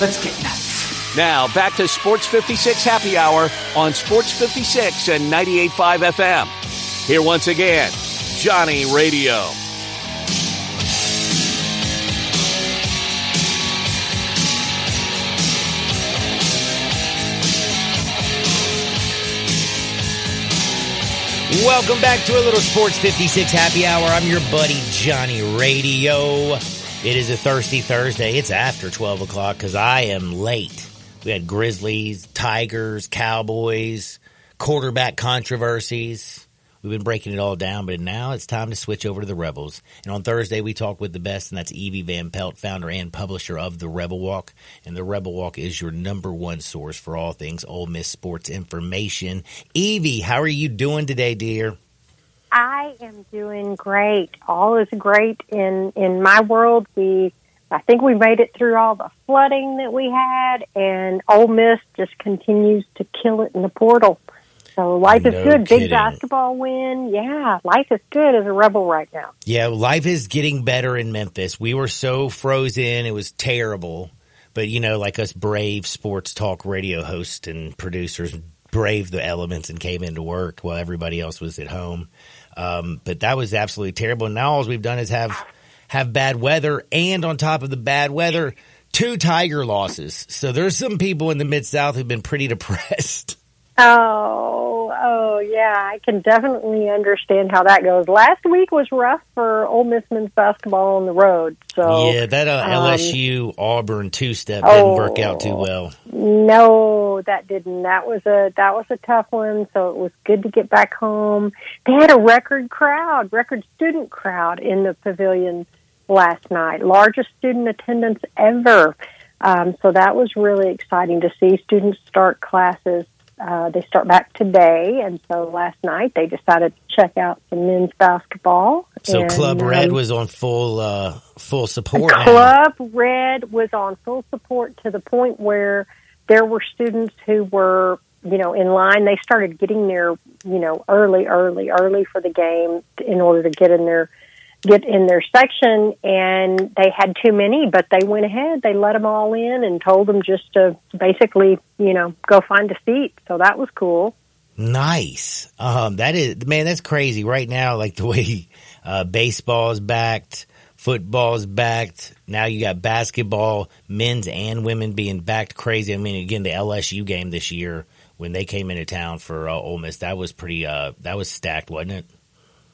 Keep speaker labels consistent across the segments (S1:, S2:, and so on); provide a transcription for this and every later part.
S1: Let's get nuts.
S2: Now, back to Sports 56 Happy Hour on Sports 56 and 98.5 FM. Here once again, Johnny Radio.
S3: Welcome back to a little Sports 56 Happy Hour. I'm your buddy Johnny Radio. It is a thirsty Thursday. It's after 12 o'clock because I am late. We had Grizzlies, Tigers, Cowboys, quarterback controversies. We've been breaking it all down, but now it's time to switch over to the Rebels. And on Thursday, we talk with the best, and that's Evie Van Pelt, founder and publisher of The Rebel Walk. And The Rebel Walk is your number one source for all things Ole Miss sports information. Evie, how are you doing today, dear?
S4: I am doing great. All is great in in my world. We I think we made it through all the flooding that we had, and Ole Miss just continues to kill it in the portal. So life
S3: No
S4: is good.
S3: kidding.
S4: Big basketball win. Yeah, life is good as a rebel right now.
S3: Yeah, life is getting better in Memphis. We were so frozen, it was terrible. But you know, like us brave sports talk radio hosts and producers braved the elements and came into work while everybody else was at home. Um, but that was absolutely terrible. And now all we've done is have have bad weather, and on top of the bad weather, two tiger losses. So there's some people in the mid South who've been pretty depressed.
S4: Oh, oh yeah, I can definitely understand how that goes. Last week was rough for Ole Miss men's basketball on the road. So
S3: yeah, that uh,
S4: um,
S3: LSU Auburn two step didn't
S4: oh.
S3: work out too well.
S4: No, that didn't. That was a that was a tough one. So it was good to get back home. They had a record crowd, record student crowd in the pavilion last night. Largest student attendance ever. Um, so that was really exciting to see students start classes. Uh, they start back today, and so last night they decided to check out some men's basketball.
S3: So
S4: And,
S3: Club Red
S4: um,
S3: was on full uh, full support. now.
S4: Club Red was on full support to the point where there were students who were, you know, in line. They started getting there, you know, early, early, early for the game in order to get in their get in their section, and they had too many, but they went ahead. They let them all in and told them just to basically, you know, go find a seat. So that was cool.
S3: Nice. Um, that is man, that's crazy right now. Like the way uh, baseball is backed, football is backed. Now you got basketball, men's and women being backed. Crazy. I mean, again, the LSU game this year when they came into town for uh, Ole Miss, that was pretty. Uh, that was stacked, wasn't it?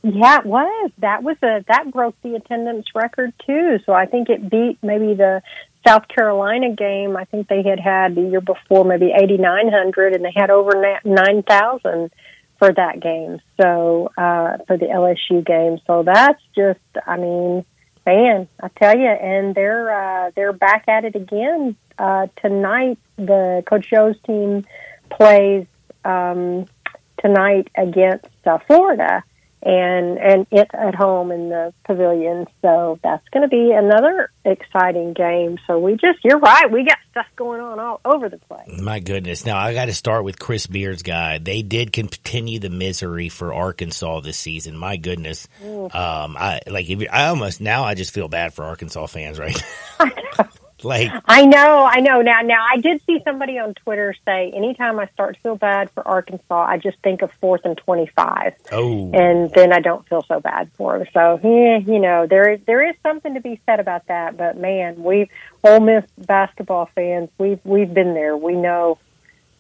S4: Yeah, it was. That was a that broke the attendance record too. So I think it beat maybe the South Carolina game. I think they had had the year before maybe eighty nine hundred, and they had over nine thousand for that game. So uh, for the LSU game. So that's just, I mean, man, I tell you, and they're uh, they're back at it again uh, tonight. The Coach Yo's team plays um, tonight against uh, Florida and and it at home in the pavilion. So that's going to be another exciting game. So we just you're right, we got stuff going on all over the place.
S3: My goodness. Now I got to start with Chris Beard's guy. They did continue the misery for Arkansas this season. My goodness. Um, I like. If I almost now I just feel bad for Arkansas fans, right? like
S4: I know, I know. Now, now I did see somebody on Twitter say, anytime I start to feel bad for Arkansas, I just think of fourth and twenty-five,
S3: oh,
S4: and then I don't feel so bad for them. So, yeah, you know, there is there is something to be said about that. But man, we Ole Miss basketball fans, we've we've been there. We know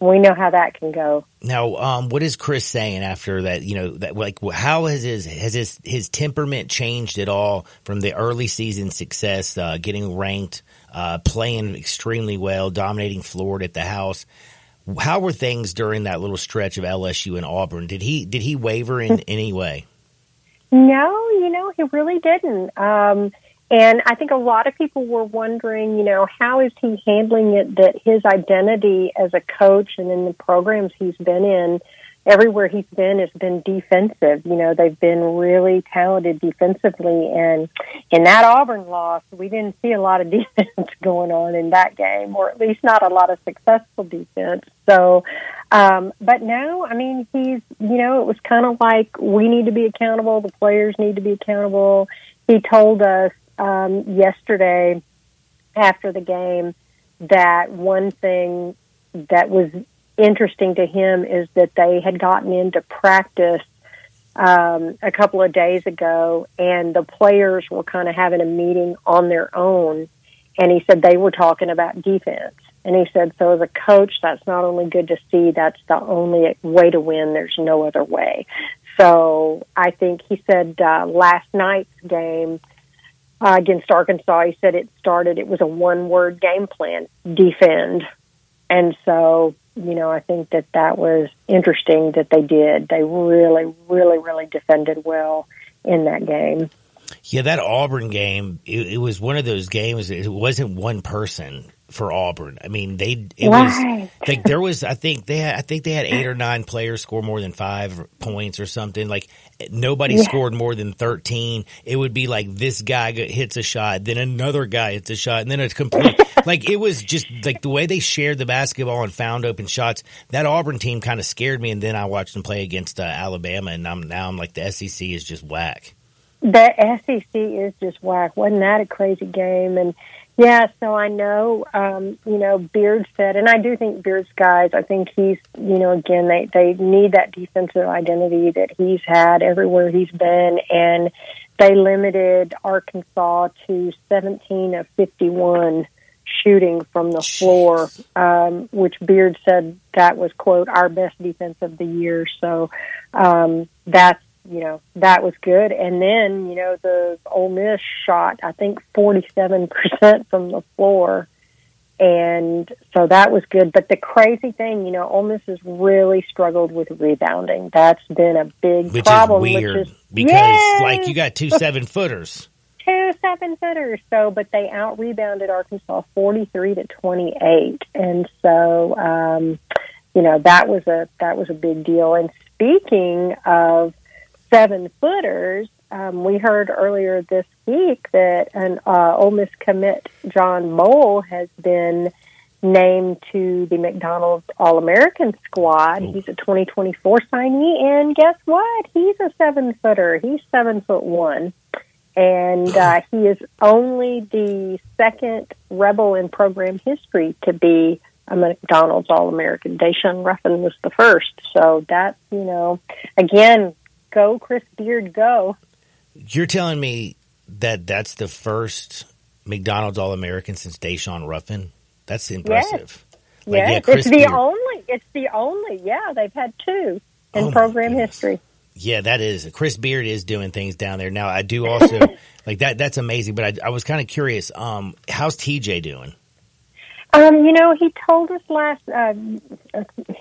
S4: we know how that can go.
S3: Now, um, what is Chris saying after that? You know, that like how has his has his his temperament changed at all from the early season success, uh, getting ranked, uh, playing extremely well, dominating Florida at the house? How were things during that little stretch of LSU and Auburn? Did he did he waver in any way?
S4: No, you know, he really didn't. Um, and I think a lot of people were wondering, you know, how is he handling it that his identity as a coach and in the programs he's been in, everywhere he's been has been defensive. You know, they've been really talented defensively. And in that Auburn loss, we didn't see a lot of defense going on in that game, or at least not a lot of successful defense. So, um, but no, I mean, he's, you know, it was kind of like we need to be accountable, the players need to be accountable. He told us um, yesterday after the game that one thing that was interesting to him is that they had gotten into practice um, a couple of days ago, and the players were kind of having a meeting on their own. And he said they were talking about defense. And he said, so as a coach, that's not only good to see, that's the only way to win. There's no other way. So I think he said uh, last night's game uh, against Arkansas, he said it started, it was a one word game plan defend. And so you know, I think that that was interesting that they did. They really, really, really defended well in that game.
S3: Yeah, that Auburn game, it, it was one of those games. It wasn't one person for Auburn. I mean, they it was like there was. I think they had. I think they had eight or nine players score more than five points or something. Like nobody yeah. scored more than thirteen. It would be like this guy hits a shot, then another guy hits a shot, and then it's complete. like it was just like the way they shared the basketball and found open shots. That Auburn team kind of scared me, and then I watched them play against uh, Alabama, and I'm now I'm like the SEC is just whack.
S4: The SEC is just whack. Wasn't that a crazy game? And yeah, so I know, um, you know, Beard said, and I do think Beard's guys, I think he's, you know, again, they, they need that defensive identity that he's had everywhere he's been. And they limited Arkansas to 17 of 51 shooting from the floor, um, which Beard said that was, quote, our best defense of the year. So um, that's you know that was good. And then you know the Ole Miss shot I think forty seven percent from the floor, and so that was good. But the crazy thing, you know, Ole Miss has really struggled with rebounding. That's been a big
S3: which
S4: problem.
S3: Is weird
S4: which is
S3: because like you got two seven footers.
S4: Two seven footers, so but they out rebounded Arkansas forty three to twenty eight, and so um, you know that was a that was a big deal. And speaking of seven footers, um, we heard earlier this week that an uh, Ole Miss commit, John Moll, has been named to the McDonald's All American squad. He's a 2024 signee, and guess what? He's a seven footer. He's seven foot one. And uh, he is only the second rebel in program history to be a McDonald's All American. Daeshun Ruffin was the first. So that's, you know, again, go, Chris Beard, go.
S3: You're telling me that that's the first McDonald's All American since Daeshun Ruffin? That's impressive.
S4: Yes. Like, yes. Yeah, it's the Beard. only. It's the only. Yeah, they've had two in oh program history.
S3: Yeah, that is. Chris Beard is doing things down there now. I do also like that. That's amazing. But I, I was kind of curious. Um, how's TJ doing?
S4: Um, you know, he told us last, uh,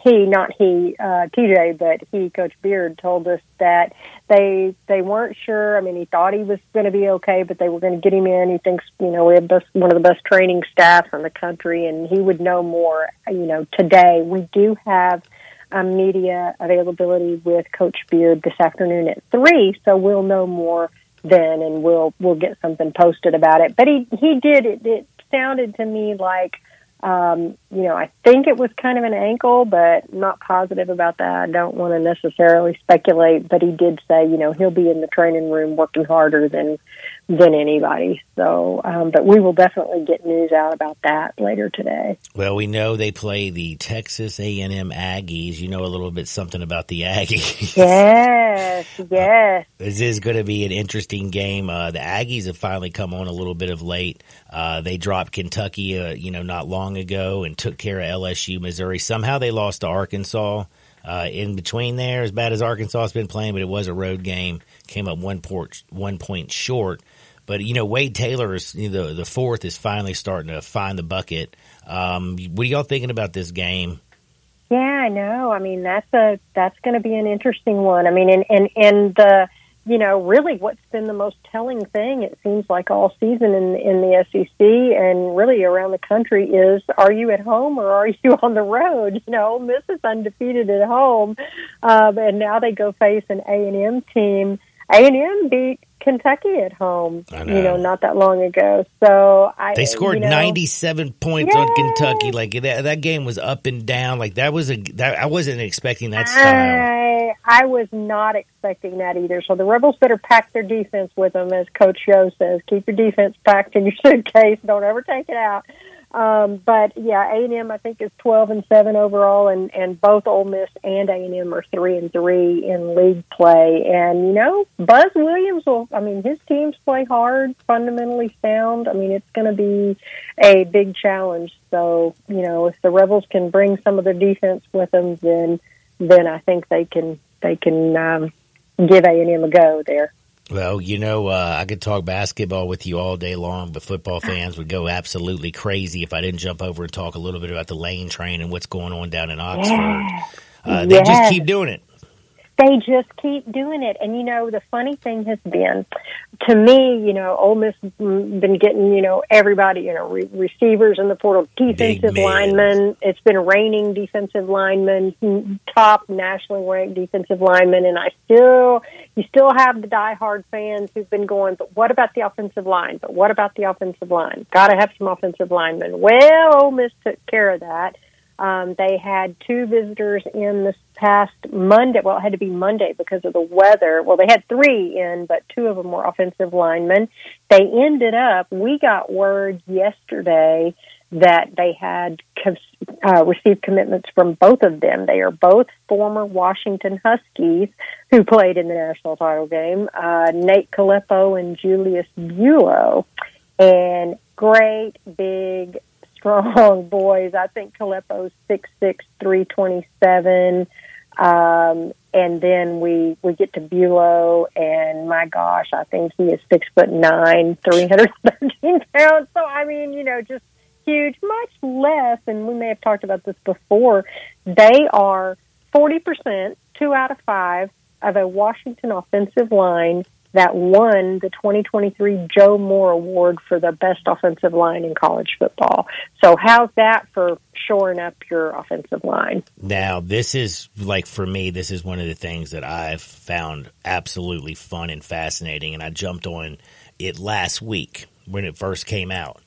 S4: he, not he, uh, TJ, but he, Coach Beard, told us that they they weren't sure. I mean, he thought he was going to be okay, but they were going to get him in. He thinks, you know, we have best, one of the best training staffs in the country, and he would know more. You know, today we do have um, media availability with Coach Beard this afternoon at three, so we'll know more then, and we'll we'll get something posted about it. But he he did it. It sounded to me like um, you know, I think it was kind of an ankle, but not positive about that. I don't want to necessarily speculate, but he did say, you know, he'll be in the training room working harder than than anybody. So, um, but we will definitely get news out about that later today.
S3: Well, we know they play the Texas A&M Aggies. You know a little bit something about the Aggies.
S4: Yes, yes.
S3: Uh, this is going to be an interesting game. Uh, the Aggies have finally come on a little bit of late. Uh, they dropped Kentucky, uh, you know, not long ago and took care of LSU, Missouri. Somehow they lost to Arkansas. Uh, in between there, as bad as Arkansas has been playing, but it was a road game. Came up one port, one point short. But you know, Wade Taylor is you know, the fourth is finally starting to find the bucket. Um, what are y'all thinking about this game?
S4: Yeah, I know. I mean, that's a that's going to be an interesting one. I mean, and and and the you know, really, what's been the most telling thing it seems like all season in in the SEC and really around the country is: Are you at home or are you on the road? You know, Miss is undefeated at home, um, and now they go face an A and M team. A and M beat Kentucky at home, know. you know, not that long ago. So I
S3: they scored
S4: you know,
S3: 97 points on Kentucky. Like that, that game was up and down. Like that was a that I wasn't expecting that style.
S4: I, I was not expecting that either. So the Rebels better pack their defense with them, as Coach Yo says. Keep your defense packed in your suitcase. Don't ever take it out. Um, but yeah, A and M I think is twelve and seven overall, and and both Ole Miss and A and M are three and three in league play. And you know, Buzz Williams will. I mean, his teams play hard, fundamentally sound. I mean, it's going to be a big challenge. So you know, if the Rebels can bring some of their defense with them, then then I think they can they can um, give A and M a go there.
S3: Well, you know, uh, I could talk basketball with you all day long, but football fans would go absolutely crazy if I didn't jump over and talk a little bit about the lane train and what's going on down in Oxford. Yeah. Uh, they yes. just keep doing it
S4: they just keep doing it. And you know, the funny thing has been, to me, you know, Ole Miss been getting, you know, everybody, you know, re- receivers in the portal, defensive linemen. It's been raining defensive linemen, top nationally ranked defensive linemen, and I still, you still have the diehard fans who've been going. But what about the offensive line? But what about the offensive line? Got to have some offensive linemen. Well, Ole Miss took care of that um, they had two visitors in this past Monday. Well, it had to be Monday because of the weather. Well, they had three in, but two of them were offensive linemen. They ended up, we got word yesterday that they had uh, received commitments from both of them. They are both former Washington Huskies who played in the national title game, uh, Nate Kalepo and Julius Buelow. And great big strong boys. I think Kalepo's six six three twenty seven. Um, and then we we get to Buelow, and my gosh, I think he is six foot nine, three hundred thirteen pounds. So I mean, you know, just huge, much less. And we may have talked about this before. They are forty percent, two out of five of a Washington offensive line that won the 2023 Joe Moore Award for the best offensive line in college football. So how's that for shoring up your offensive line?
S3: Now, this is like for me, this is one of the things that I've found absolutely fun and fascinating. And I jumped on it last week when it first came out.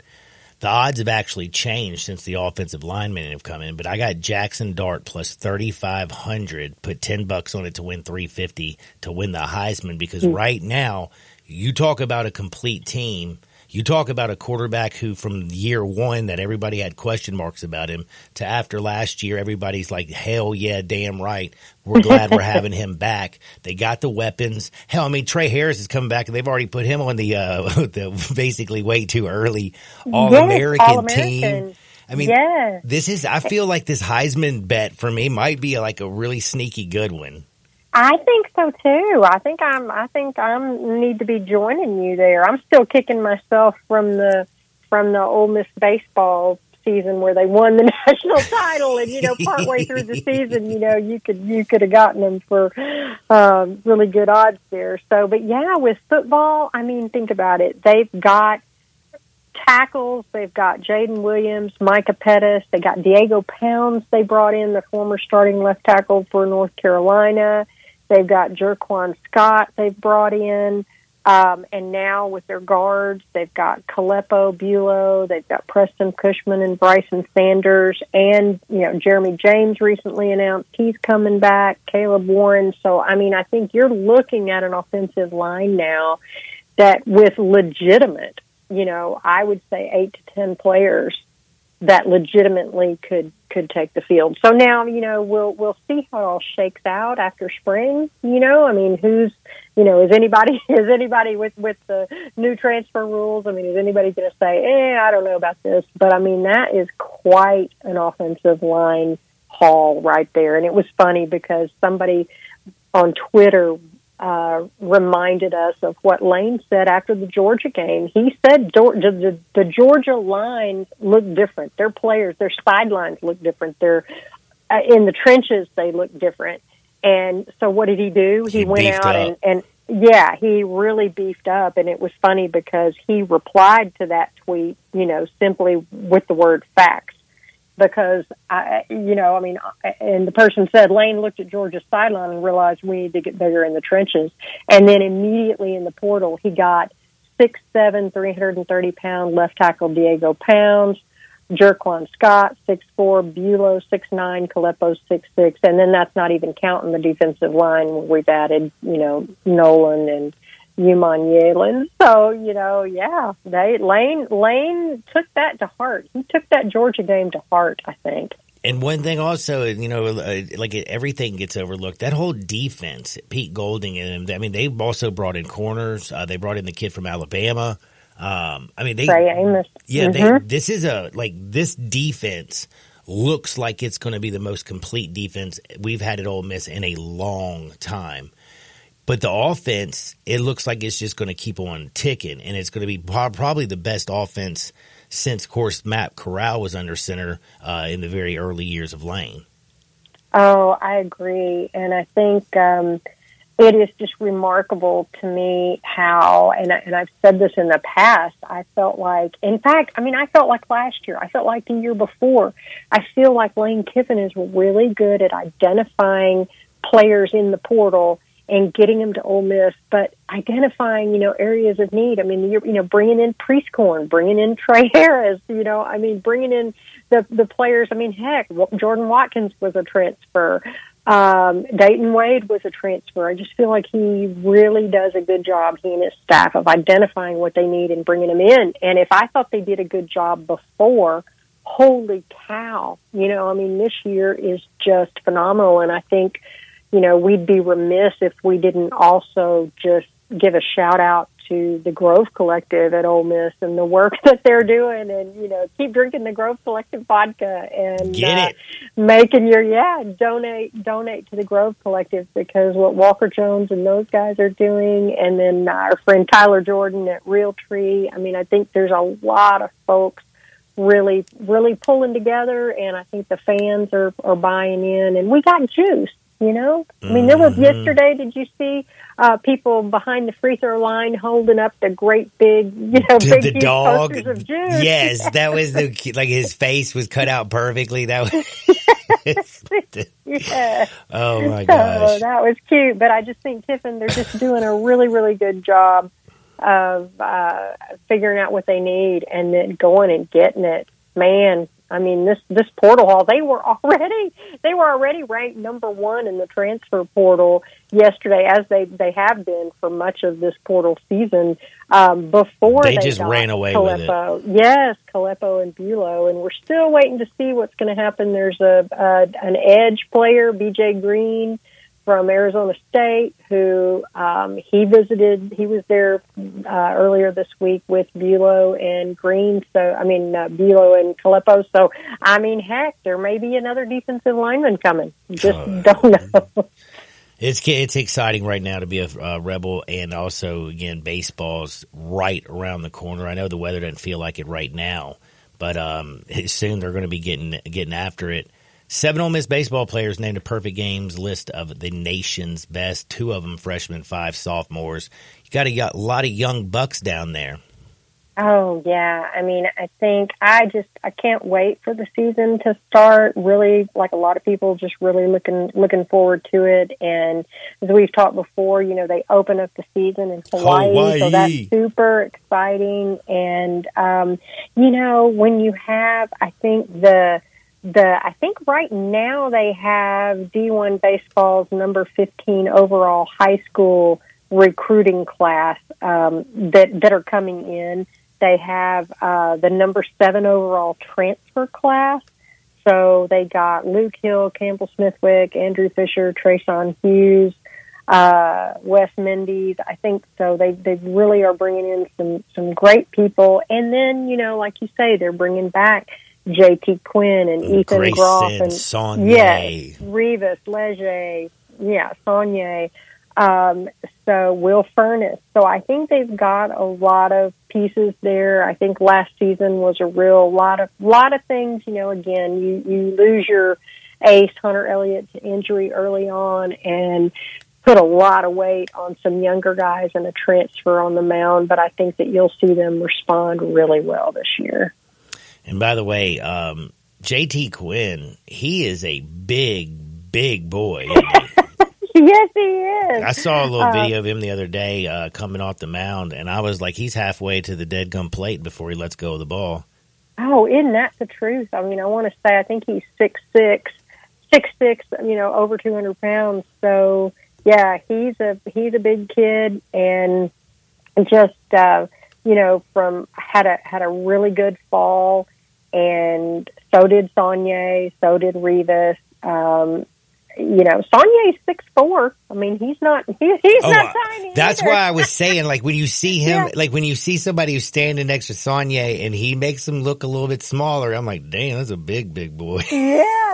S3: The odds have actually changed since the offensive linemen have come in, but I got Jaxson Dart plus 3,500, put 10 bucks on it to win 350 to win the Heisman because mm. right now you talk about a complete team you talk about a quarterback who, from year one, that everybody had question marks about him, to after last year, everybody's like, "Hell yeah, damn right, we're glad we're having him back." They got the weapons. Hell, I mean, Tre Harris is coming back, and they've already put him on the uh, the basically way too early All American team. I mean, yes. this is. I feel like this Heisman bet for me might be like a really sneaky good one.
S4: I think so too. I think I'm. I think I'm need to be joining you there. I'm still kicking myself from the from the Ole Miss baseball season where they won the national title, and you know, partway through the season, you know, you could you could have gotten them for um, really good odds there. So, but yeah, with football, I mean, think about it. They've got tackles. They've got Jaden Williams, Micah Pettus. They got Diego Pounds. They brought in the former starting left tackle for North Carolina. They've got Jerquan Scott they've brought in. Um, and now with their guards, they've got Kalepo, Buelow, they've got Preston Cushman and Bryson Sanders, and you know Jeremy James recently announced he's coming back. Caleb Warren. So I mean, I think you're looking at an offensive line now that with legitimate, you know, I would say eight to ten players that legitimately could could take the field. So now, you know, we'll we'll see how it all shakes out after spring. You know, I mean, who's you know, is anybody is anybody with with the new transfer rules? I mean, is anybody going to say, "Eh, I don't know about this"? But I mean, that is quite an offensive line haul right there. And it was funny because somebody on Twitter uh, reminded us of what Lane said after the Georgia game. He said the, the Georgia lines look different. Their players, their sidelines look different. They're uh, in the trenches. They look different. And so, what did he do? He, he went out and, and yeah, he really beefed up. And it was funny because he replied to that tweet, you know, simply with the word facts because I, you know, I mean, and the person said Lane looked at Georgia's sideline and realized we need to get bigger in the trenches, and then immediately in the portal he got six seven, three hundred and thirty pound left tackle Diego Pounds, Jerquan Scott six four, Buelow six nine, Kalepo six six, and then that's not even counting the defensive line where we've added, you know, Nolen and Umanmielen. So you know, yeah, they Lane Lane took that to heart. He took that Georgia game to heart. I think.
S3: And one thing also, you know, uh, like everything gets overlooked. That whole defense, Pete Golding and I mean, they also brought in corners. Uh, they brought in the kid from Alabama. Um, I mean, they, yeah,
S4: Mhm.
S3: they, this is a like this defense looks like it's going to be the most complete defense we've had at Ole Miss in a long time. But the offense, it looks like it's just going to keep on ticking, and it's going to be probably the best offense since, of course, Matt Corral was under center uh, in the very early years of Lane.
S4: Oh, I agree, and I think um, it is just remarkable to me how, and, I- and I've said this in the past. I felt like, in fact, I mean, I felt like last year. I felt like the year before. I feel like Lane Kiffin is really good at identifying players in the portal and getting them to Ole Miss, but identifying, you know, areas of need. I mean, you're, you know, bringing in Priestcorn, bringing in Tre Harris, you know, I mean, bringing in the the players. I mean, heck, Jordan Watkins was a transfer. Um, Dayton Wade was a transfer. I just feel like he really does a good job, he and his staff, of identifying what they need and bringing them in. And if I thought they did a good job before, holy cow, you know, I mean, this year is just phenomenal. And I think, you know, we'd be remiss if we didn't also just give a shout out to the Grove Collective at Ole Miss and the work that they're doing, and you know, keep drinking the Grove Collective vodka and uh, making your yeah donate donate to the Grove Collective because what Walker Jones and those guys are doing, and then our friend Tyler Jordan at Real Tree. I mean, I think there's a lot of folks really really pulling together, and I think the fans are are buying in, and we got juice. You know, I mean, there was
S3: Mhm.
S4: yesterday. Did you see uh, people behind the free throw line holding up the great big, you know,
S3: The-
S4: big
S3: the dog.
S4: posters of juice?
S3: Yes, that was the like his face was cut out perfectly. That was.
S4: yeah.
S3: oh my gosh.
S4: that was cute. But I just think Kiffin, they're just doing a really, really good job of uh, figuring out what they need and then going and getting it. Man, I mean this this portal haul. They were already they were already ranked number one in the transfer portal yesterday, as they they have been for much of this portal season. Um, before
S3: They
S4: they,
S3: just ran away with it.
S4: Yes, Kalepo and Buelow, and we're still waiting to see what's going to happen. There's a, a an edge player, BJ Green from Arizona State, who um, he visited. He was there uh, earlier this week with Buelow and Green. So I mean uh, Buelow and Kalepo. So I mean, heck, there may be another defensive lineman coming. Just
S3: Oh.
S4: don't know.
S3: It's it's exciting right now to be a uh, rebel, and also again, baseball's right around the corner. I know the weather doesn't feel like it right now, but um, soon they're going to be getting getting after it. Seven Ole Miss baseball players named a perfect games list of the nation's best. Two of them freshmen, five sophomores. You got a, a lot of young bucks down there.
S4: Oh yeah, I mean, I think I just I can't wait for the season to start. Really, like a lot of people, just really looking looking forward to it. And as we've talked before, you know, they open up the season in Hawaii,
S3: Hawaii.
S4: so that's super exciting. And um, you know, when you have, I think the the I think right now they have D1 baseball's number 15 overall high school recruiting class um, that that are coming in. They have uh, the number seven overall transfer class. So they got Luke Hill, Campbell Smithwick, Andrew Fischer, Trayshawn Hughes, uh, Wes Mendes. I think so. They they really are bringing in some some great people. And then you know, like you say, they're bringing back J.T. Quinn and Ethan
S3: Grayson,
S4: Groff and
S3: Saunier.
S4: Yes, Rivas, Leger, yeah, Saunier. Um, so Will Furniss. So I think they've got a lot of pieces there. I think last season was a real lot of lot of things. You know, again, you you lose your ace Hunter Elliott to injury early on, and put a lot of weight on some younger guys and a transfer on the mound. But I think that you'll see them respond really well this year.
S3: And by the way, um, JT Quinn, he is a big, big boy.
S4: yes, he is.
S3: I saw a little
S4: Uh,
S3: video of him the other day uh, coming off the mound, and I was like, he's halfway to the dead gum plate before he lets go of the ball.
S4: Oh, isn't that the truth? I mean, I want to say I think he's six six, six six. You know, over two hundred pounds. So yeah, he's a he's a big kid, and just uh, you know from had a had a really good fall, and so did Saunier, so did Rivas. Um, you know, Saunier is six four. I mean, he's not he, he's
S3: Oh,
S4: not tiny.
S3: That's
S4: either.
S3: why I was saying, like when you see him,
S4: Yeah.
S3: like when you see somebody who's standing next to Saunier and he makes him look a little bit smaller, I'm like, damn, that's a big, big boy.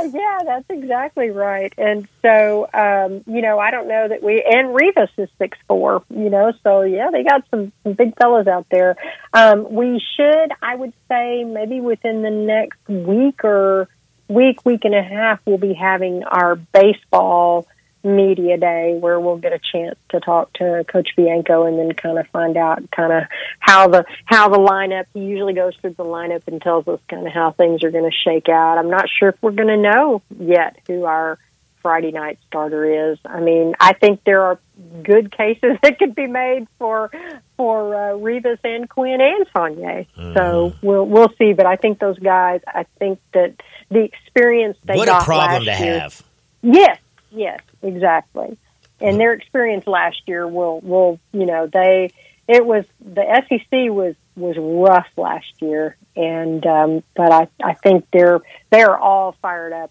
S4: Yeah, yeah, that's exactly right. And so, um, you know, I don't know that we and Rivas is six four. You know, so yeah, they got some, some big fellas out there. Um, we should, I would say, maybe within the next week or week, week and a half, we'll be having our baseball media day where we'll get a chance to talk to Coach Bianco and then kind of find out kind of how the how the lineup. He usually goes through the lineup and tells us kind of how things are going to shake out. I'm not sure if we're going to know yet who our Friday night starter is. I mean, I think there are good cases that could be made for for uh, Rivas and Quinn and Saunier. So we'll we'll see. But I think those guys. I think that the experience they
S3: what
S4: got
S3: a problem to
S4: year,
S3: have.
S4: Yes, yes, exactly. And their experience last year will will you know they it was the SEC was was rough last year, and um, but I I think they're they're all fired up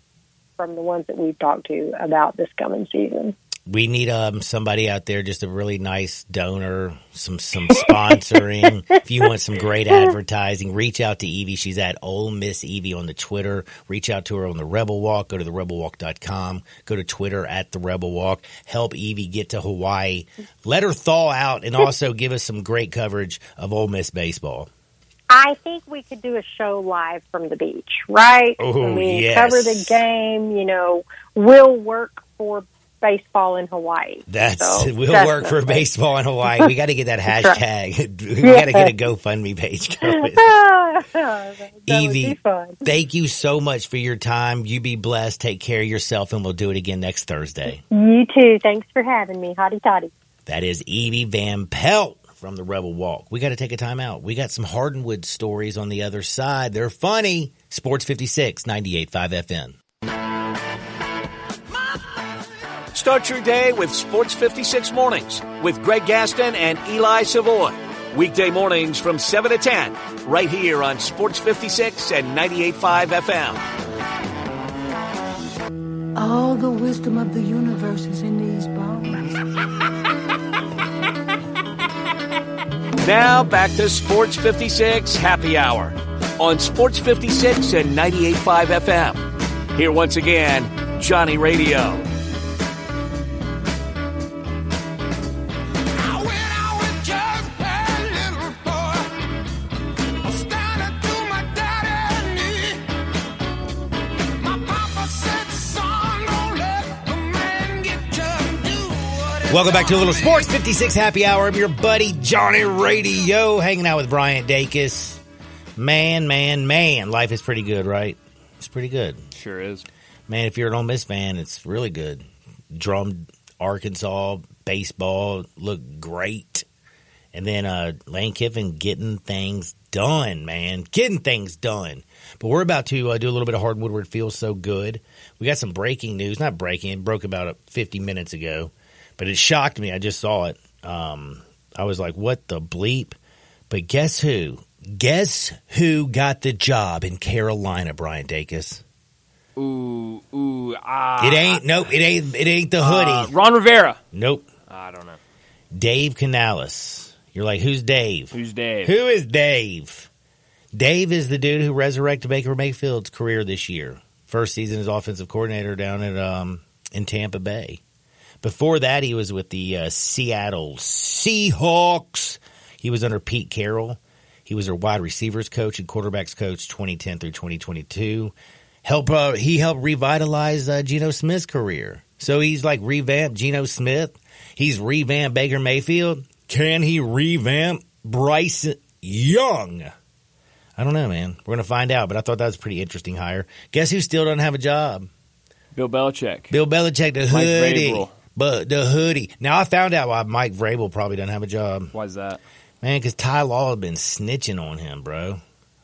S4: from the ones that we've talked to about this coming season.
S3: We need um somebody out there, just a really nice donor, some some sponsoring. if you want some great advertising, reach out to Evie. She's at Ole Miss Evie on the Twitter. Reach out to her on the Rebel Walk. Go to the rebelwalk.com. Go to Twitter at the Rebel Walk. Help Evie get to Hawaii. Let her thaw out and also give us some great coverage of Ole Miss baseball.
S4: I think we could do a show live from the beach, right?
S3: Oh,
S4: I mean,
S3: yes.
S4: cover the game. You know, we'll work for baseball in Hawaii.
S3: That's
S4: So,
S3: we'll work for baseball in Hawaii. We got to get that hashtag. we got to get a GoFundMe page going. Evie, thank you so much for your time. You be blessed. Take care of yourself, and we'll do it again next Thursday.
S4: You too. Thanks for having me. Hotty toddy.
S3: That is Evie Van Pelt from the Rebel Walk. We got to take a time out. We got some Hardenwood stories on the other side. They're funny. Sports 56, 98.5 FM.
S2: Start your day with Sports 56 Mornings with Greg Gaston and Eli Savoy. Weekday mornings from 7 to 10, right here on Sports 56 and 98.5 FM.
S1: All the wisdom of the universe is in these bones.
S2: Now back to Sports 56 Happy Hour on Sports 56 and 98.5 FM. Here once again, Johnny Radio.
S3: Welcome back to a little Sports 56 Happy Hour. I'm your buddy Johnny Radio, hanging out with Bryant Dacus. Man, man, man, life is pretty good, right? It's pretty good.
S5: Sure is.
S3: Man, if you're an Ole Miss fan, it's really good. Drum Arkansas baseball look great, and then uh, Lane Kiffin getting things done, man, getting things done. But we're about to uh, do a little bit of hardwood where it feels so good. We got some breaking news, not breaking, it broke about uh, 50 minutes ago, but it shocked me. I just saw it. Um, I was like, "What the bleep?" But guess who? Guess who got the job in Carolina, Brian Dacus?
S5: Ooh, ooh, ah.
S3: It ain't nope. It ain't. It ain't the hoodie.
S5: Uh, Ron Rivera.
S3: nope.
S5: I don't know.
S3: Dave Canales. You're like, who's Dave?
S5: Who's Dave?
S3: Who is Dave? Dave is the dude who resurrected Baker Mayfield's career this year. First season as offensive coordinator down at um in Tampa Bay. Before that, he was with the uh, Seattle Seahawks. He was under Pete Carroll. He was their wide receivers coach and quarterbacks coach 2010 through 2022. Help uh, he helped revitalize uh, Geno Smith's career. So he's like revamped Geno Smith. He's revamped Baker Mayfield. Can he revamp Bryce Young? I don't know, man. We're gonna find out. But I thought that was a pretty interesting hire. Guess who still doesn't have a job?
S5: Bill Belichick.
S3: Bill Belichick, the hoodie. But the hoodie. Now I found out why Mike Vrabel probably doesn't have a job.
S5: Why's that?
S3: Man, because Ty Law has been snitching on him, bro.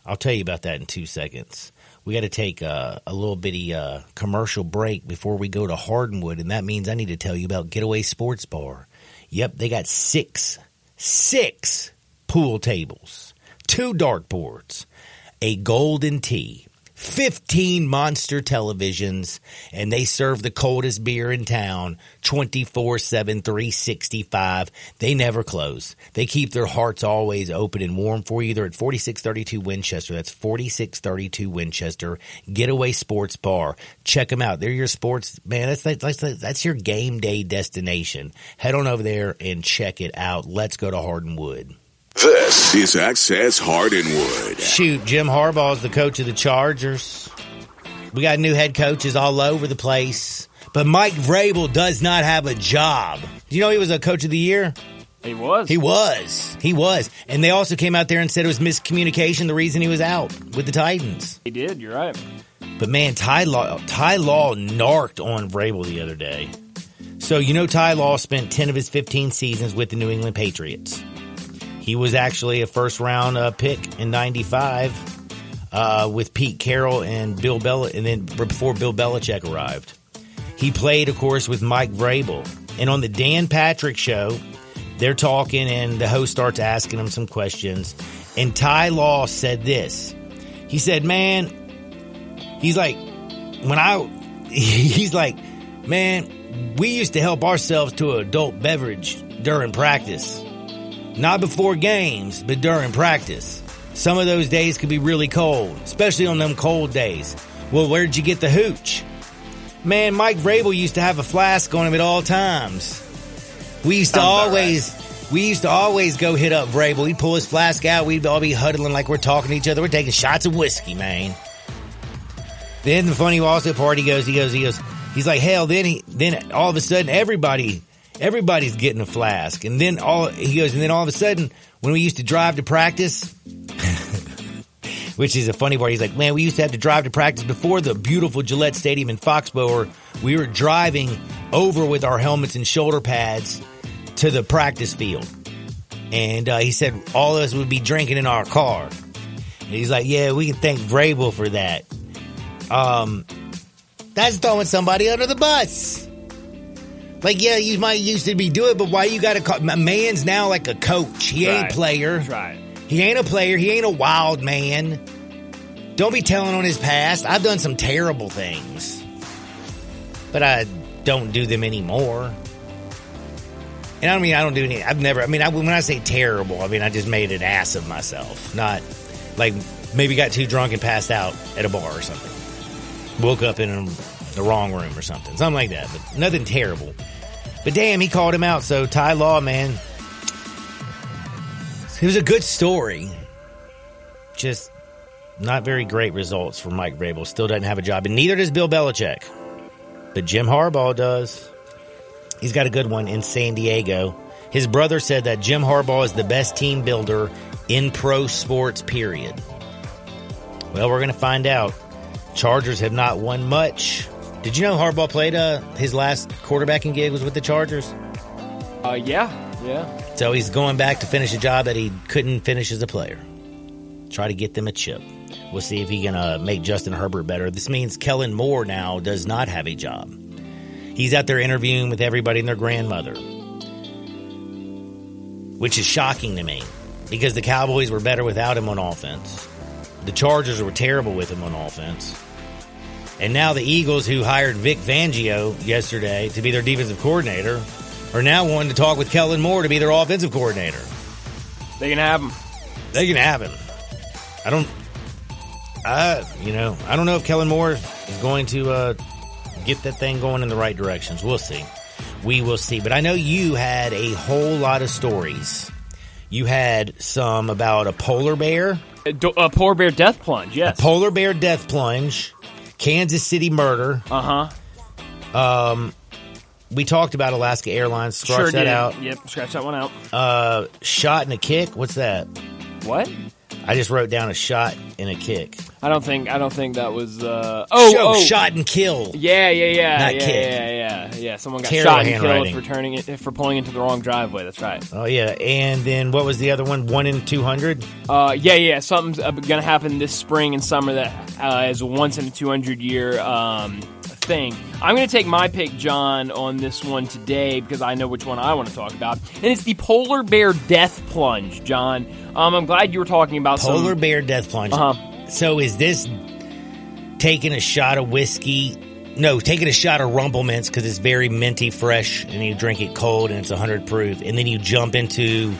S3: I'll tell you about that in two seconds. We got to take a, a little bitty uh, commercial break before we go to Hardenwood, and that means I need to tell you about Getaway Sports Bar. Yep, they got six six pool tables, two dartboards, a golden tee, 15 monster televisions, and they serve the coldest beer in town 24 7, 365. They never close. They keep their hearts always open and warm for you. They're at 4632 Winchester. That's 4632 Winchester Getaway Sports Bar. Check them out. They're your sports, man. That's, that's, that's, your game day destination. Head on over there and check it out. Let's go to Hardwood.
S6: This is Access Hardwood.
S3: Shoot, Jim Harbaugh is the coach of the Chargers. We got new head coaches all over the place. But Mike Vrabel does not have a job. Do you know he was a coach of the year?
S5: He was.
S3: He was. He was. And they also came out there and said it was miscommunication, the reason he was out with the Titans.
S5: He did. You're right.
S3: But man, Ty Law, Ty Law narked on Vrabel the other day. So you know Ty Law spent 10 of his 15 seasons with the New England Patriots. He was actually a first round uh, pick in '95 uh, with Pete Carroll and Bill Bel, and then before Bill Belichick arrived. He played, of course, with Mike Vrabel, and on the Dan Patrick Show, they're talking, and the host starts asking him some questions, and Ty Law said this. He said, "Man, he's like, when I, he's like, man, we used to help ourselves to an adult beverage during practice." Not before games, but during practice. Some of those days could be really cold, especially on them cold days. Well, where'd you get the hooch? Man, Mike Vrabel used to have a flask on him at all times. We used to always, right. we used to always go hit up Vrabel. He'd pull his flask out. We'd all be huddling like we're talking to each other. We're taking shots of whiskey, man. Then the funny also part, he goes, he goes, he goes, he's like, hell, then he, then all of a sudden everybody everybody's getting a flask. And then all he goes, and then all of a sudden, when we used to drive to practice, which is a funny part, he's like, man, we used to have to drive to practice before the beautiful Gillette Stadium in Foxborough. We were driving over with our helmets and shoulder pads to the practice field. And uh, he said all of us would be drinking in our car. And he's like, yeah, we can thank Vrabel for that. Um, that's throwing somebody under the bus. Like, yeah, you might used to be doing it, but why you got to call? My man's now like a coach. He ain't
S5: right.
S3: player.
S5: That's right.
S3: He ain't a player. He ain't a wild man. Don't be telling on his past. I've done some terrible things, but I don't do them anymore. And I don't mean I don't do any. I've never. I mean, I, when I say terrible, I mean I just made an ass of myself. Not like maybe got too drunk and passed out at a bar or something. Woke up in the wrong room or something, something like that. But nothing terrible. But damn, he called him out. So Ty Law, man, it was a good story. Just not very great results for Mike Vrabel. Still doesn't have a job, and neither does Bill Belichick. But Jim Harbaugh does. He's got a good one in San Diego. His brother said that Jim Harbaugh is the best team builder in pro sports, period. Well, we're going to find out. Chargers have not won much. Did you know Harbaugh played uh, his last quarterbacking gig was with the Chargers?
S5: Uh, yeah, yeah.
S3: So he's going back to finish a job that he couldn't finish as a player. Try to get them a chip. We'll see if he can uh, make Justin Herbert better. This means Kellen Moore now does not have a job. He's out there interviewing with everybody and their grandmother, which is shocking to me because the Cowboys were better without him on offense. The Chargers were terrible with him on offense. And now the Eagles, who hired Vic Fangio yesterday to be their defensive coordinator, are now wanting to talk with Kellen Moore to be their offensive coordinator.
S5: They can have him.
S3: They can have him. I don't. I you know I don't know if Kellen Moore is going to uh, get that thing going in the right directions. We'll see. We will see. But I know you had a whole lot of stories. You had some about a polar bear,
S5: A, polar bear death plunge. Yes.
S3: a polar bear death plunge, Kansas City murder.
S5: Uh huh.
S3: Um, we talked about Alaska Airlines. Scratch
S5: Sure
S3: that
S5: did.
S3: out.
S5: Yep. Scratch that one out.
S3: Uh, shot and a kick. What's that?
S5: What?
S3: I just wrote down a shot and a kick.
S5: I don't think. I don't think that was. Uh, oh,
S3: Show,
S5: oh.
S3: shot and kill.
S5: Yeah, yeah, yeah,
S3: Not
S5: yeah,
S3: kick.
S5: yeah, yeah, yeah. Someone got
S3: Terrible
S5: shot and killed for turning it for pulling into the wrong driveway. That's right.
S3: Oh yeah, and then what was the other one? One in two hundred.
S5: Uh, yeah, yeah. Something's uh, going to happen this spring and summer that uh, is a once in a two hundred year um, thing. I'm going to take my pick, John, on this one today because I know which one I want to talk about, and it's the polar bear death plunge, John. Um, I'm glad you were talking about some-
S3: Polar bear death plunge.
S5: Uh-huh.
S3: So is this taking a shot of whiskey? No, taking a shot of Rumple Minze because it's very minty fresh, and you drink it cold and it's 100 proof, and then you jump into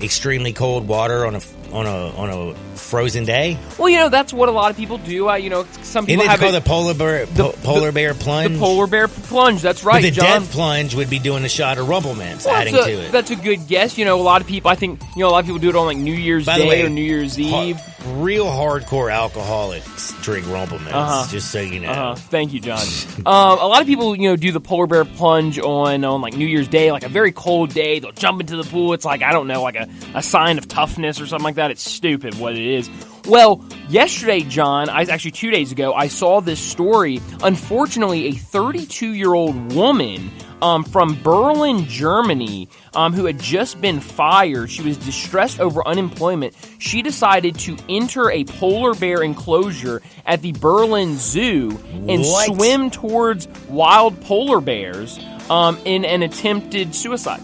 S3: extremely cold water on a on a on a frozen day.
S5: Well, you know that's what a lot of people do. Uh, you know, some people
S3: it's
S5: have
S3: called
S5: it-
S3: the polar bear po- polar bear plunge.
S5: the polar bear plunge. That's
S3: But
S5: right,
S3: the
S5: John.
S3: death plunge would be doing a shot of Rumple Minze,
S5: Well,
S3: adding
S5: a,
S3: to it.
S5: That's a good guess. You know, a lot of people. I think you know a lot of people do it on like New Year's
S3: By
S5: Day
S3: the way,
S5: or New Year's Eve.
S3: Real hardcore alcoholics drink Rumple Minze,
S5: Uh-huh.
S3: just so you know.
S5: Uh-huh. Thank you, John. um, a lot of people, you know, do the polar bear plunge on on like New Year's Day, like a very cold day. They'll jump into the pool. It's like I don't know, like a, a sign of toughness or something like that. It's stupid what it is. Well, yesterday, John, I actually two days ago, I saw this story. Unfortunately, a 32 year old woman um, from Berlin, Germany, um, who had just been fired. She was distressed over unemployment. She decided to enter a polar bear enclosure at the Berlin Zoo and
S3: What?
S5: swim towards wild polar bears um, in an attempted suicide.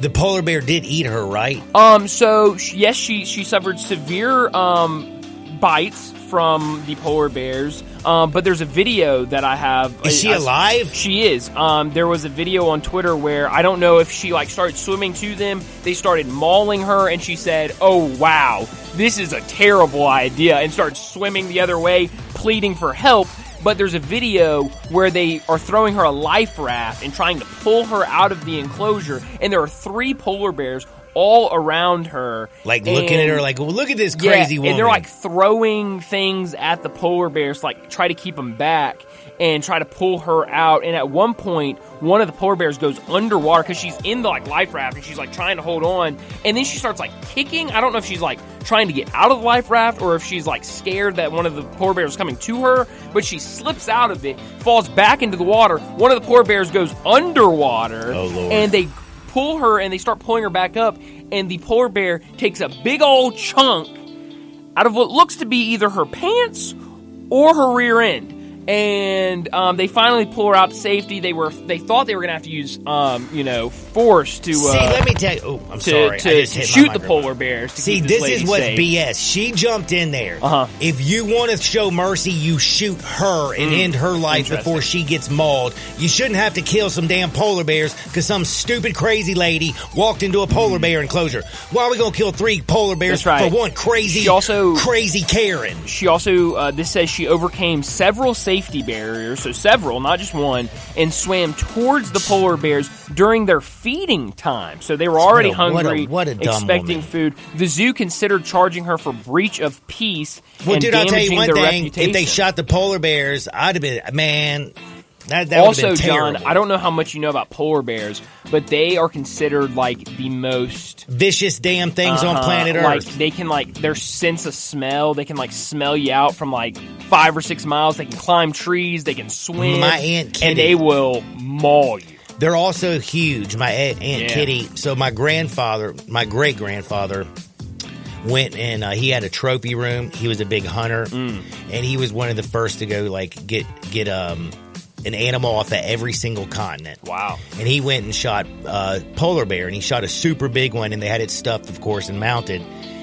S3: The polar bear did eat her, right?
S5: Um, so yes, she she suffered severe um, bites from the polar bears. Um, but there's a video that I have.
S3: Is she
S5: I- I-
S3: alive?
S5: She is. Um, there was a video on Twitter where I don't know if she like started swimming to them. They started mauling her, and she said, "Oh wow, this is a terrible idea," and started swimming the other way, pleading for help. But there's a video where they are throwing her a life raft and trying to pull her out of the enclosure, and there are three polar bears all around her,
S3: Like looking at her, like, well, look at this crazy
S5: yeah,
S3: woman.
S5: And they're like throwing things at the polar bears, like try to keep them back and try to pull her out. And at one point, one of the polar bears goes underwater because she's in the like life raft and she's like trying to hold on. And then she starts like kicking. I don't know if she's like trying to get out of the life raft or if she's like scared that one of the polar bears is coming to her. But she slips out of it, falls back into the water. One of the polar bears goes underwater.
S3: Oh, Lord.
S5: And they pull her and they start pulling her back up and the polar bear takes a big old chunk out of what looks to be either her pants or her rear end and um, they finally pull her out to safety they were they thought they were gonna have to use um, you know force to uh,
S3: See, let me tell you. Oh, I'm
S5: to,
S3: sorry.
S5: to,
S3: I just
S5: to
S3: hit my
S5: shoot the polar bears to
S3: See,
S5: keep
S3: this
S5: lady
S3: is what's
S5: safe.
S3: BS. She jumped in there.
S5: Uh-huh.
S3: If you want to show mercy, you shoot her and end her life before she gets mauled. You shouldn't have to kill some damn polar bears because some stupid crazy lady walked into a polar bear enclosure. Why are we gonna kill three polar bears
S5: right.
S3: for one crazy,
S5: She also-
S3: crazy Karen?
S5: She also, uh, this says she overcame several safety barriers, so several, not just one, and swam towards the polar bears during their feeding time. So they were already
S3: What a- what a-
S5: hungry,
S3: what a
S5: expecting
S3: woman.
S5: food. The zoo considered charging her for breach of peace
S3: Well,
S5: and
S3: dude, I'll tell you
S5: damaging
S3: one
S5: their
S3: thing.
S5: reputation.
S3: If they shot the polar bears, I'd have been man. That, that
S5: also, John. I don't know how much you know about polar bears, but they are considered like the most
S3: vicious damn things on
S5: uh,
S3: planet
S5: like
S3: Earth.
S5: they can like their sense of smell. They can like smell you out from like five or six miles. They can climb trees. They can swim.
S3: My Aunt Kitty.
S5: and they will maul you.
S3: They're also huge. My aunt, aunt
S5: Yeah.
S3: Kitty. So my grandfather, my great grandfather, went and uh, he had a trophy room. He was a big hunter,
S5: Mm.
S3: and he was one of the first to go like get get um an animal off of every single continent.
S5: Wow.
S3: And he went and shot uh, polar bear, and he shot a super big one, and they had it stuffed, of course, and mounted.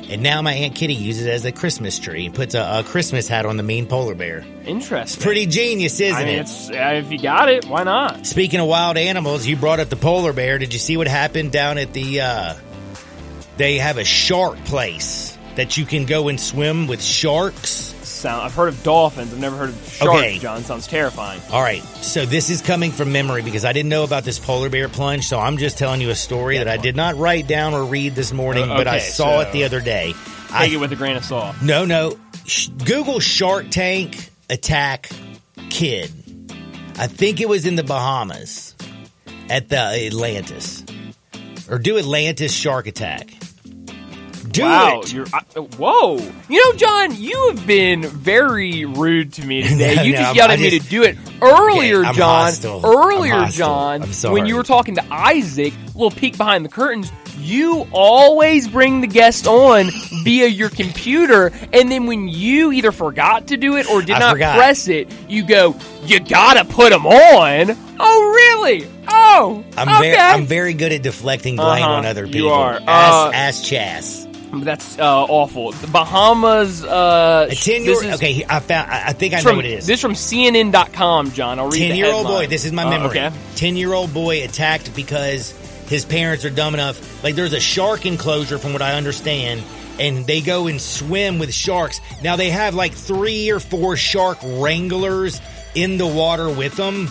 S3: And now my aunt Kitty uses it as a Christmas tree and puts a, a Christmas hat on the mean polar bear.
S5: Interesting.
S3: Pretty genius, isn't
S5: I mean,
S3: it?
S5: it's, uh, if you got it, why not?
S3: Speaking of wild animals, you brought up the polar bear. Did you see what happened down at the? uh They have a shark place that you can go and swim with sharks.
S5: Sound. I've heard of dolphins. I've never heard of sharks.
S3: Okay.
S5: John sounds terrifying.
S3: All right, so this is coming from memory because I didn't know about this polar bear plunge. So I'm just telling you a story that I did not write down or read this morning,
S5: Uh,
S3: but I saw
S5: so-
S3: it the other day.
S5: Take
S3: I,
S5: it with a grain of salt.
S3: no, no. Sh- Google Shark Tank attack kid. I think it was in the Bahamas at the Atlantis. Or do Atlantis Shark Attack. Do
S5: wow,
S3: it.
S5: you're uh, whoa. You know, John, you have been very rude to me today.
S3: No,
S5: you
S3: no,
S5: just
S3: I'm-
S5: yelled
S3: I
S5: at me
S3: just-
S5: to do it earlier,
S3: Okay, I'm
S5: John.
S3: hostile.
S5: Earlier,
S3: I'm.
S5: John,
S3: I'm
S5: when you were talking to Isaac, little peek behind the curtains, you always bring the guest on via your computer, and then when you either forgot to do it or did
S3: I
S5: not
S3: forgot.
S5: press it, you go, you gotta put them on. Oh, really? Oh,
S3: I'm
S5: okay.
S3: very I'm very good at deflecting blame
S5: Uh-huh,
S3: on other
S5: you
S3: people.
S5: are.
S3: Ask,
S5: Uh,
S3: ask Chas.
S5: That's uh, awful. The Bahamas. Uh,
S3: A ten year
S5: is
S3: okay, I found I think I know
S5: from,
S3: what it is.
S5: This is from CNN.com, John. I'll read
S3: Ten year old boy, this is my
S5: Uh,
S3: memory.
S5: okay.
S3: Ten year old boy attacked because his parents are dumb enough. Like there's a shark enclosure, from what I understand, and they go and swim with sharks. Now they have like three or four shark wranglers in the water with them.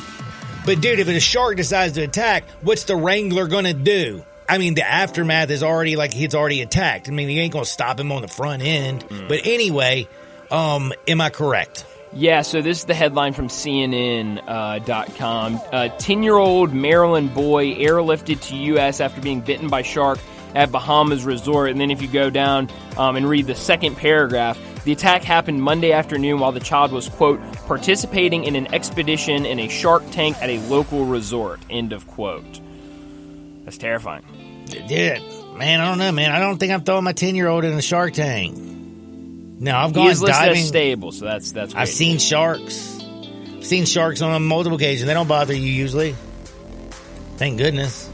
S3: But dude, if a shark decides to attack, what's the wrangler gonna do? I mean, the aftermath is already like he's already attacked. I mean, he ain't gonna stop him on the front end.
S5: Mm.
S3: But anyway, um, am I correct?
S5: Yeah, so this is the headline from CNN.com. Uh, dot com. A 10 year old Maryland boy airlifted to U.S. after being bitten by shark at Bahamas Resort. And then if you go down um, and read the second paragraph, the attack happened Monday afternoon while the child was, quote, participating in an expedition in a shark tank at a local resort, end of quote. That's terrifying.
S3: Dude, man, I don't know, man. I don't think I'm throwing my 10 year old in a shark tank. No, I've gone diving.
S5: stable, so that's that's.
S3: I've seen sharks. I've seen sharks on multiple occasions. They don't bother you usually. Thank goodness.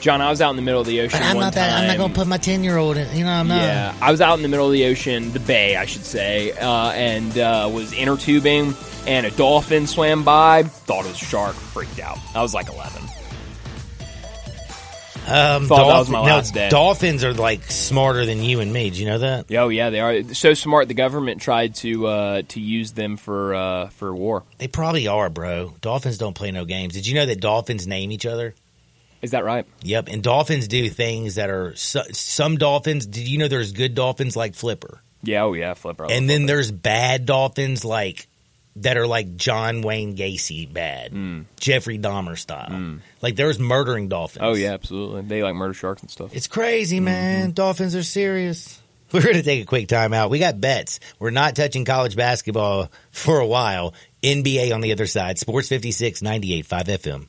S5: John. I was out in the middle of the ocean.
S3: But I'm not that. I'm not gonna put my 10 year old in. You know, I'm not.
S5: Yeah, I was out in the middle of the ocean, the bay, I should say, uh, and uh, was inner tubing, and a dolphin swam by. Thought it was a shark, freaked out. I was like 11.
S3: Um,
S5: Thought that was my
S3: no,
S5: last day.
S3: dolphins are like smarter than you and me. Do you know that?
S5: Oh yeah, they are so smart. The government tried to uh, to use them for uh, for war.
S3: They probably are, bro. Dolphins don't play no games. Did you know that dolphins name each other?
S5: Is that right?
S3: Yep, and dolphins do things that are so, some dolphins. Did you know there's good dolphins like Flipper?
S5: Yeah. Oh yeah, Flipper.
S3: And then
S5: Flipper.
S3: there's bad dolphins like that are like John Wayne Gacy bad, hmm. Jeffrey Dahmer style. Hmm. Like there's murdering dolphins.
S5: oh yeah, absolutely. They like murder sharks and stuff.
S3: it's crazy, man. Mm-hmm. Dolphins are serious. We're going to take a quick time out. We got bets. We're not touching college basketball for a while. NBA on the other side. Sports 56, 98.5 FM.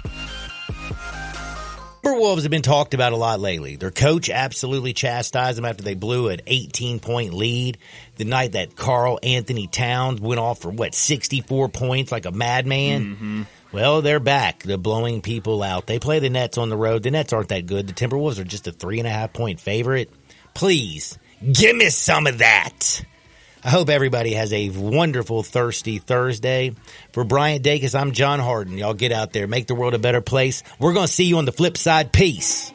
S3: Timberwolves have been talked about a lot lately. Their coach absolutely chastised them after they blew an 18 point lead. The night that Karl-Anthony Towns went off for what, 64 points like a madman. Mm-hmm. Well, they're back. They're blowing people out. They play the Nets on the road. The Nets aren't that good. The Timberwolves are just a three and a half point favorite. Please give me some of that. I hope everybody has a wonderful thirsty Thursday. For Bryant Dacus, I'm John Harden. Y'all get out there, make the world a better place. We're going to see you on the flip side. Peace.